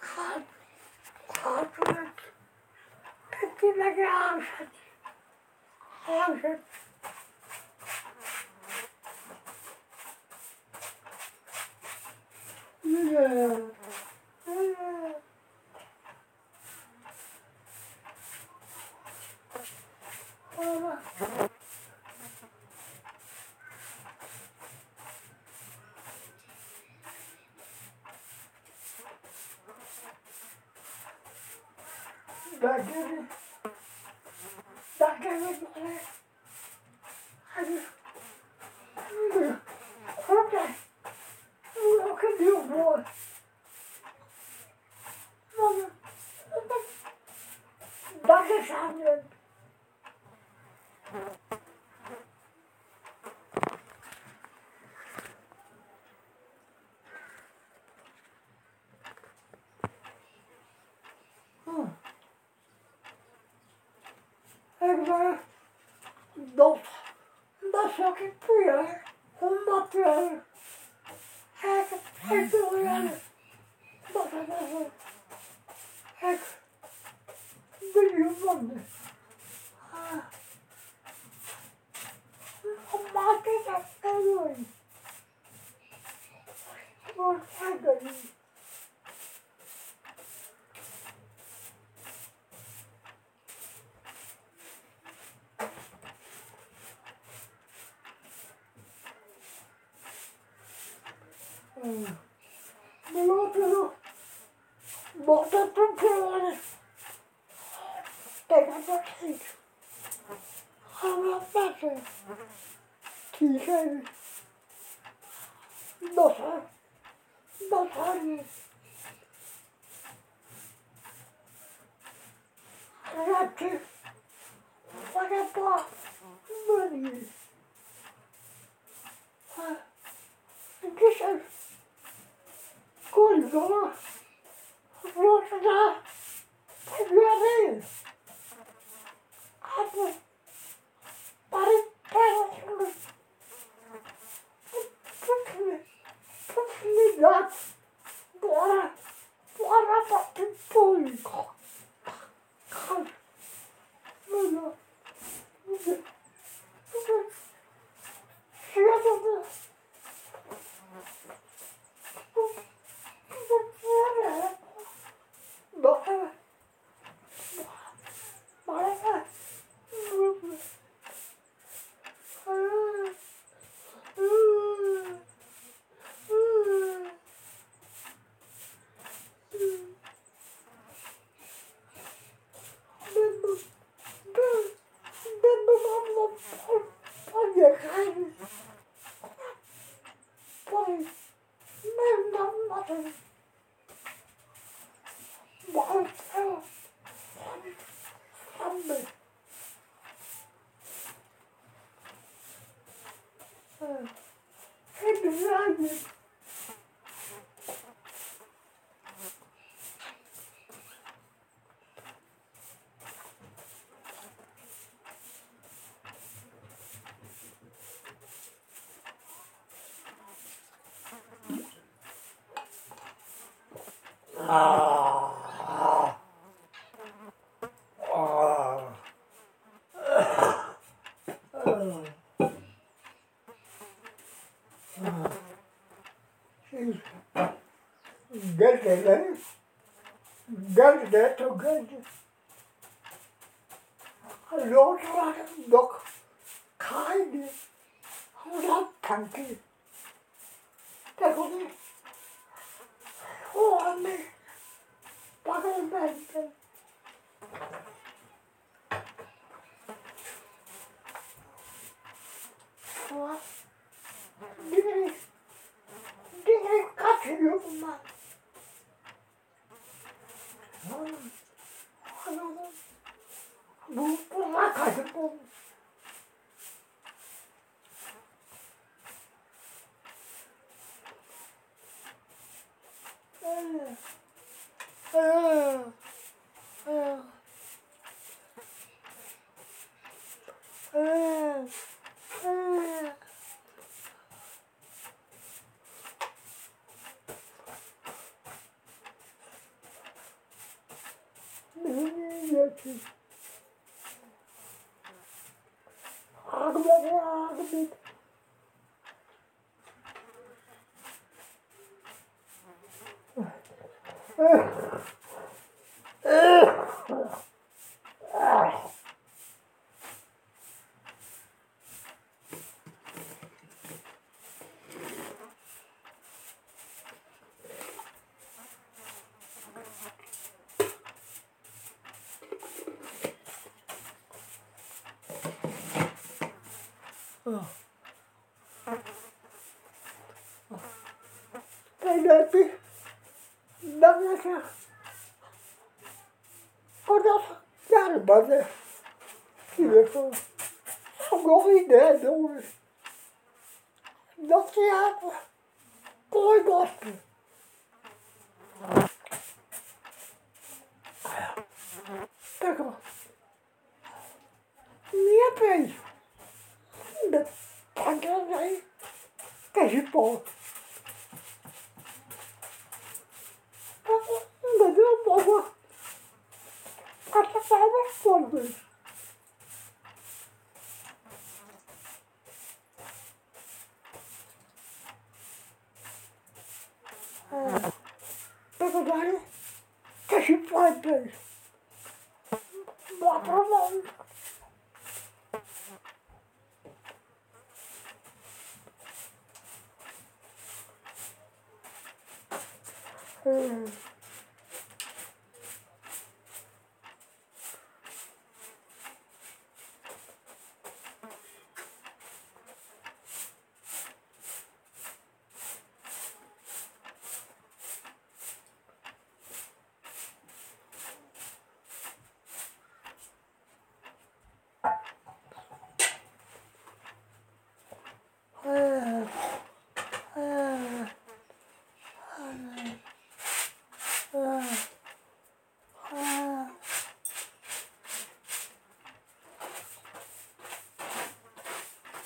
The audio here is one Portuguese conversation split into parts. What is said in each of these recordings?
看，看这个，这基本上，好。个，Alışır. Yeah. Yeah. Baba. Dagger. Dagger. Hadi. Okay. Look at you, boy. Mother. Jeg prøver. Hun må prøve. Jeg, jeg tror jeg Jeg blir vanlig. で、もうその、もうちょっと手をね、手がたくさん、はまったくん、気がいい。どさ、どさに、はがって、はがった、無理。Bye. Gerdelen Gerdet og Gerdet. Låter var nok keine Radtanke. Der kunne hårene bare velge. 응. Oh. Oh. Hey, Nappy. babası odası gelmedi. Telefon. Gori ne doğru. Nasıl yaptı? Koymaktı. Bakın. Niye ben? Ben tanrım ben. Teşekkür ederim. Pegadalho, que se pode, bota a mão. Hum.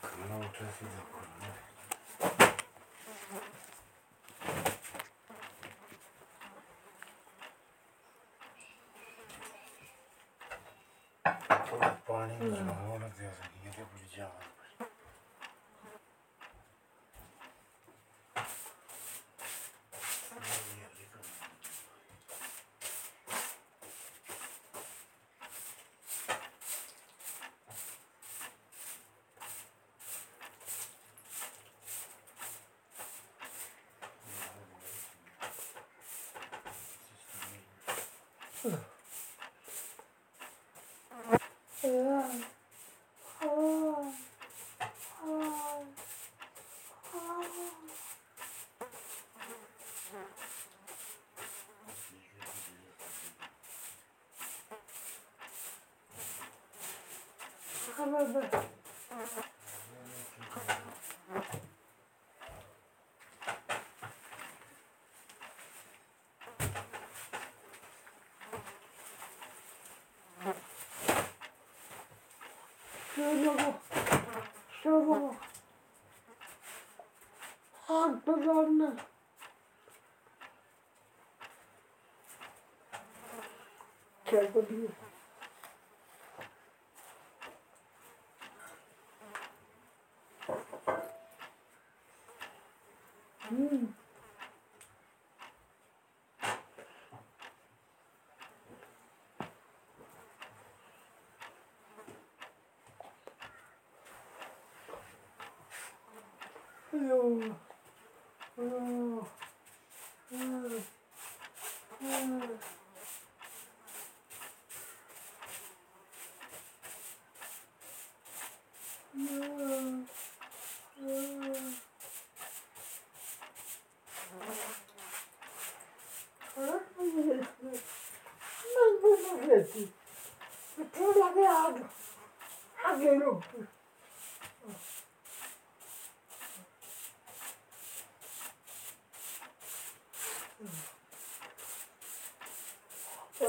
그만하고 잘 생각하네. 啊啊啊啊！啊不不。Ablanı. Çarpabiliyor. Hmm. Yo. Hum, hum, hum. Não, não. Mas vou fazer aqui. Eu tenho ladeado. Adeiro.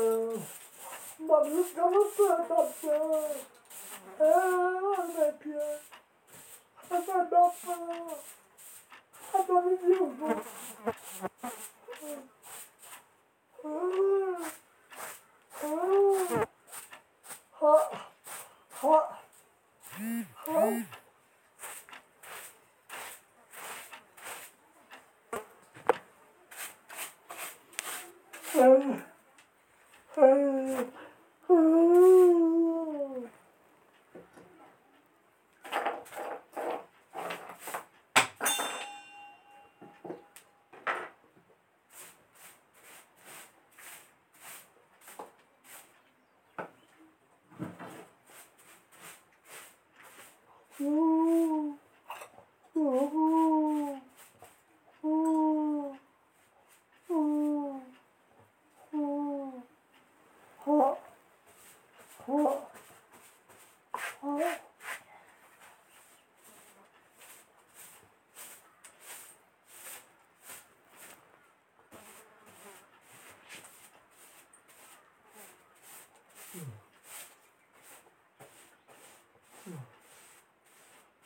Mann, du kannst ja doch 了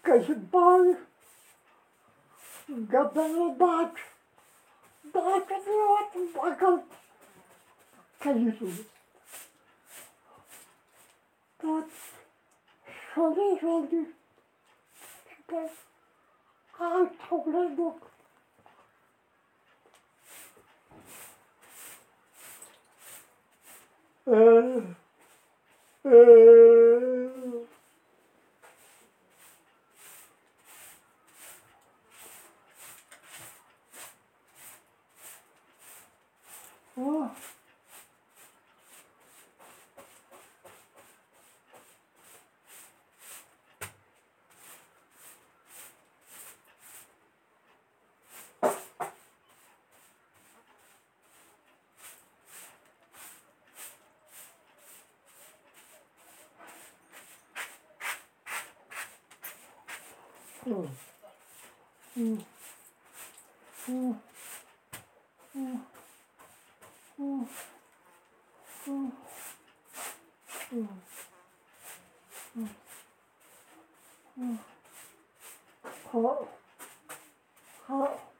Kazibar, Gabelbach, Bakkenrot, Bakker, Kazibar. Dat zal ik wel nu. Ik ben uit op mijn boek. Uh, uh. 오. 음. 음. 음. 음. 嗯嗯嗯嗯嗯好好。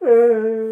嗯